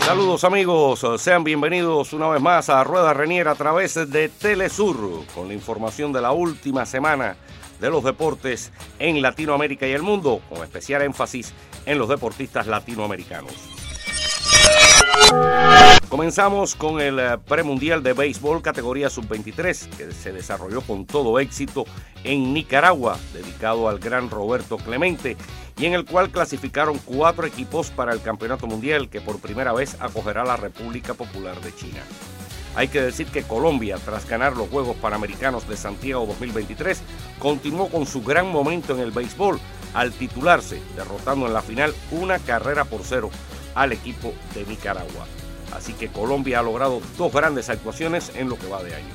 Saludos amigos, sean bienvenidos una vez más a Rueda Reniera a través de Telesur con la información de la última semana de los deportes en Latinoamérica y el mundo, con especial énfasis en los deportistas latinoamericanos. Comenzamos con el eh, premundial de béisbol categoría sub-23 que se desarrolló con todo éxito en Nicaragua, dedicado al gran Roberto Clemente, y en el cual clasificaron cuatro equipos para el Campeonato Mundial que por primera vez acogerá la República Popular de China. Hay que decir que Colombia, tras ganar los Juegos Panamericanos de Santiago 2023, continuó con su gran momento en el béisbol al titularse, derrotando en la final una carrera por cero al equipo de Nicaragua. Así que Colombia ha logrado dos grandes actuaciones en lo que va de año.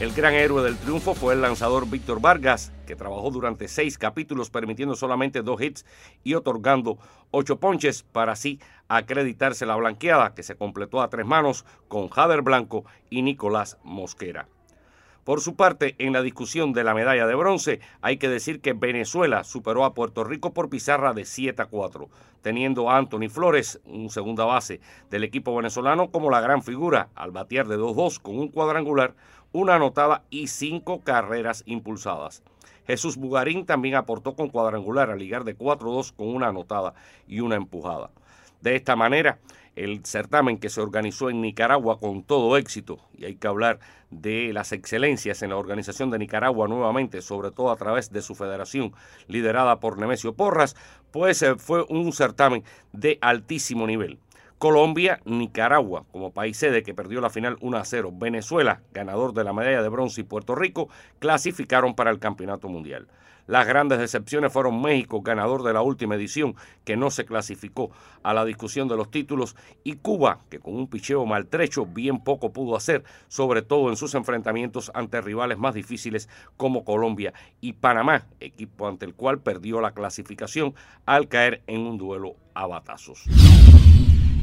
El gran héroe del triunfo fue el lanzador Víctor Vargas, que trabajó durante seis capítulos permitiendo solamente dos hits y otorgando ocho ponches para así acreditarse la blanqueada, que se completó a tres manos con Jader Blanco y Nicolás Mosquera. Por su parte, en la discusión de la medalla de bronce, hay que decir que Venezuela superó a Puerto Rico por pizarra de 7 a 4, teniendo a Anthony Flores, un segunda base del equipo venezolano, como la gran figura al batear de 2-2 con un cuadrangular, una anotada y cinco carreras impulsadas. Jesús Bugarín también aportó con cuadrangular al ligar de 4-2 con una anotada y una empujada. De esta manera, el certamen que se organizó en Nicaragua con todo éxito, y hay que hablar de las excelencias en la organización de Nicaragua nuevamente, sobre todo a través de su federación liderada por Nemesio Porras, pues eh, fue un certamen de altísimo nivel. Colombia, Nicaragua como país sede que perdió la final 1 a 0, Venezuela, ganador de la medalla de bronce y Puerto Rico, clasificaron para el Campeonato Mundial. Las grandes decepciones fueron México, ganador de la última edición, que no se clasificó a la discusión de los títulos, y Cuba, que con un picheo maltrecho bien poco pudo hacer, sobre todo en sus enfrentamientos ante rivales más difíciles como Colombia y Panamá, equipo ante el cual perdió la clasificación al caer en un duelo a batazos.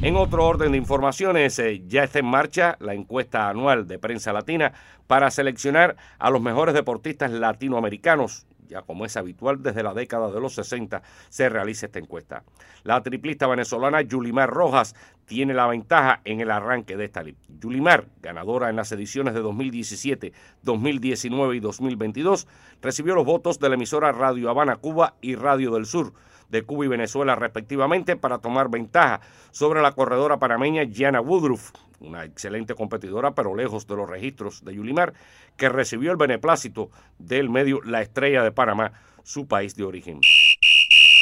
En otro orden de informaciones, eh, ya está en marcha la encuesta anual de prensa latina para seleccionar a los mejores deportistas latinoamericanos ya como es habitual desde la década de los 60, se realiza esta encuesta. La triplista venezolana Yulimar Rojas tiene la ventaja en el arranque de esta lista. Yulimar, ganadora en las ediciones de 2017, 2019 y 2022, recibió los votos de la emisora Radio Habana Cuba y Radio del Sur de Cuba y Venezuela respectivamente para tomar ventaja sobre la corredora panameña Gianna Woodruff, una excelente competidora pero lejos de los registros de Yulimar, que recibió el beneplácito del medio La Estrella de Panamá, su país de origen.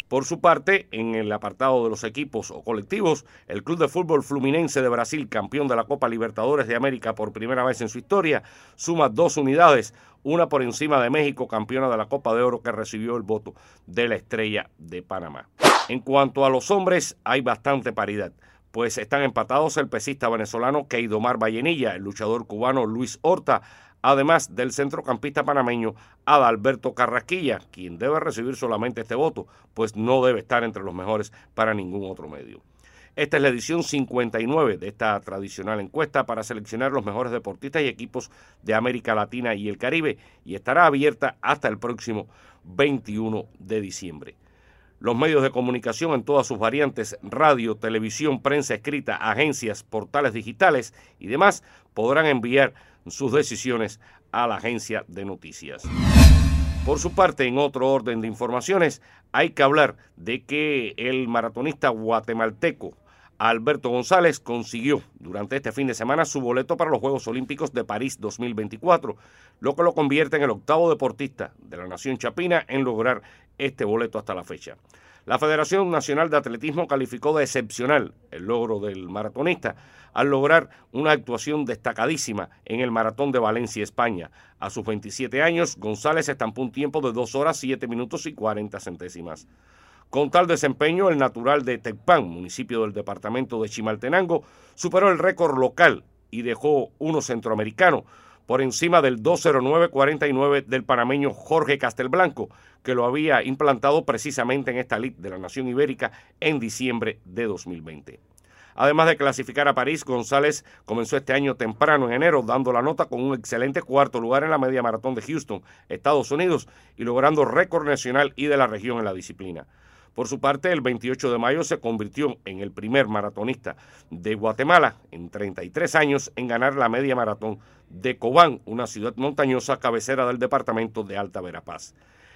Por su parte, en el apartado de los equipos o colectivos, el Club de Fútbol Fluminense de Brasil, campeón de la Copa Libertadores de América por primera vez en su historia, suma dos unidades, una por encima de México, campeona de la Copa de Oro que recibió el voto de la Estrella de Panamá. En cuanto a los hombres, hay bastante paridad pues están empatados el pesista venezolano Keidomar Vallenilla, el luchador cubano Luis Horta, además del centrocampista panameño Adalberto Carrasquilla, quien debe recibir solamente este voto, pues no debe estar entre los mejores para ningún otro medio. Esta es la edición 59 de esta tradicional encuesta para seleccionar los mejores deportistas y equipos de América Latina y el Caribe y estará abierta hasta el próximo 21 de diciembre. Los medios de comunicación en todas sus variantes, radio, televisión, prensa escrita, agencias, portales digitales y demás, podrán enviar sus decisiones a la agencia de noticias. Por su parte, en otro orden de informaciones, hay que hablar de que el maratonista guatemalteco Alberto González consiguió durante este fin de semana su boleto para los Juegos Olímpicos de París 2024, lo que lo convierte en el octavo deportista de la nación chapina en lograr este boleto hasta la fecha. La Federación Nacional de Atletismo calificó de excepcional el logro del maratonista al lograr una actuación destacadísima en el Maratón de Valencia, España. A sus 27 años, González estampó un tiempo de 2 horas 7 minutos y 40 centésimas. Con tal desempeño, el natural de Tecpan, municipio del departamento de Chimaltenango, superó el récord local y dejó uno centroamericano por encima del 209-49 del panameño Jorge Castelblanco, que lo había implantado precisamente en esta lid de la nación ibérica en diciembre de 2020. Además de clasificar a París, González comenzó este año temprano en enero dando la nota con un excelente cuarto lugar en la media maratón de Houston, Estados Unidos, y logrando récord nacional y de la región en la disciplina. Por su parte, el 28 de mayo se convirtió en el primer maratonista de Guatemala en 33 años en ganar la media maratón de Cobán, una ciudad montañosa cabecera del departamento de Alta Verapaz.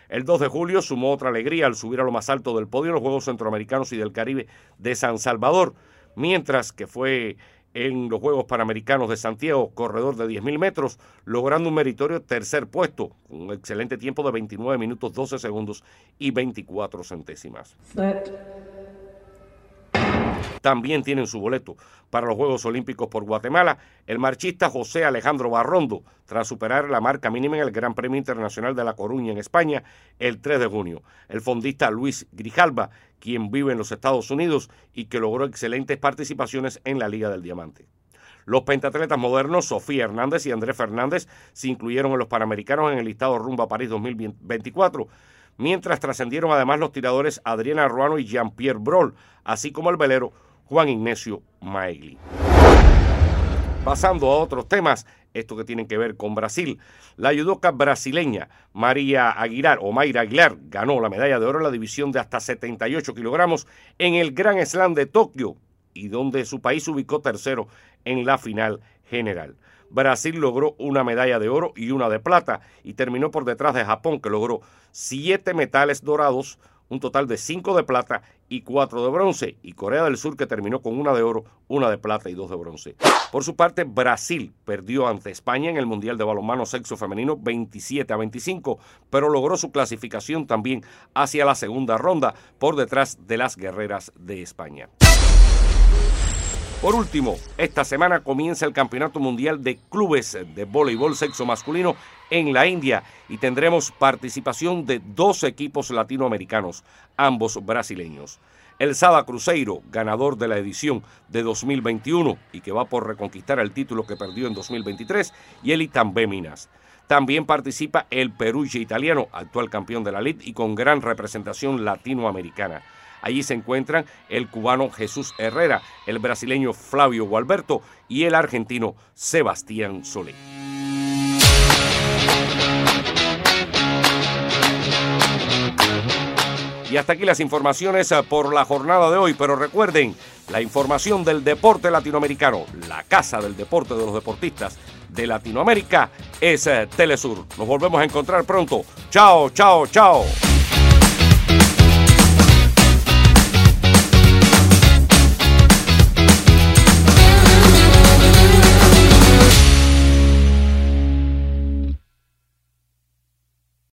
El 2 de julio sumó otra alegría al subir a lo más alto del podio en los Juegos Centroamericanos y del Caribe de San Salvador, mientras que fue en los Juegos Panamericanos de Santiago, corredor de 10.000 metros, logrando un meritorio tercer puesto, un excelente tiempo de 29 minutos 12 segundos y 24 centésimas. También tienen su boleto para los Juegos Olímpicos por Guatemala el marchista José Alejandro Barrondo, tras superar la marca mínima en el Gran Premio Internacional de La Coruña en España el 3 de junio. El fondista Luis Grijalba, quien vive en los Estados Unidos y que logró excelentes participaciones en la Liga del Diamante. Los pentatletas modernos Sofía Hernández y Andrés Fernández se incluyeron en los Panamericanos en el listado Rumba París 2024 mientras trascendieron además los tiradores Adriana Ruano y Jean-Pierre Brol, así como el velero Juan Ignacio Maegli. Pasando a otros temas, esto que tienen que ver con Brasil. La judoka brasileña María Aguilar o Mayra Aguilar ganó la medalla de oro en la división de hasta 78 kilogramos en el Gran Slam de Tokio y donde su país ubicó tercero en la final general. Brasil logró una medalla de oro y una de plata y terminó por detrás de Japón que logró siete metales dorados, un total de cinco de plata y cuatro de bronce, y Corea del Sur que terminó con una de oro, una de plata y dos de bronce. Por su parte, Brasil perdió ante España en el Mundial de Balonmano Sexo Femenino 27 a 25, pero logró su clasificación también hacia la segunda ronda por detrás de las guerreras de España. Por último, esta semana comienza el Campeonato Mundial de Clubes de Voleibol Sexo Masculino en la India y tendremos participación de dos equipos latinoamericanos, ambos brasileños. El Sada Cruzeiro, ganador de la edición de 2021 y que va por reconquistar el título que perdió en 2023, y el Itambé Minas. También participa el Perugia italiano, actual campeón de la Liga y con gran representación latinoamericana. Allí se encuentran el cubano Jesús Herrera, el brasileño Flavio Gualberto y el argentino Sebastián Solé. Y hasta aquí las informaciones eh, por la jornada de hoy, pero recuerden, la información del deporte latinoamericano, la casa del deporte de los deportistas de Latinoamérica es eh, Telesur. Nos volvemos a encontrar pronto. Chao, chao, chao.